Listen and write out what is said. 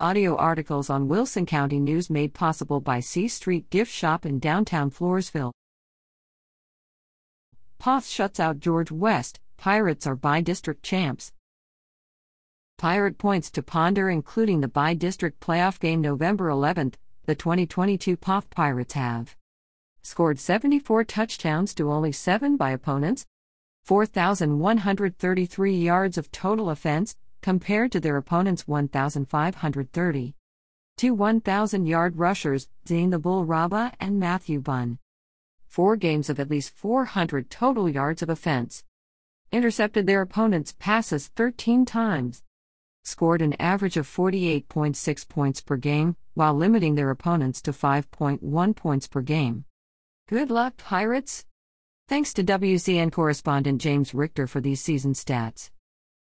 Audio articles on Wilson County News made possible by C Street Gift Shop in downtown Floresville. Poth shuts out George West, Pirates are bi-district champs. Pirate points to ponder, including the bi-district playoff game November 11th. The 2022 Poth Pirates have scored 74 touchdowns to only 7 by opponents, 4,133 yards of total offense, compared to their opponents' 1,530. Two 1,000 yard rushers, Zane the Bull Raba and Matthew Bunn. Four games of at least 400 total yards of offense. Intercepted their opponents' passes 13 times. Scored an average of 48.6 points per game, while limiting their opponents to 5.1 points per game. Good luck, Pirates! Thanks to WCN correspondent James Richter for these season stats.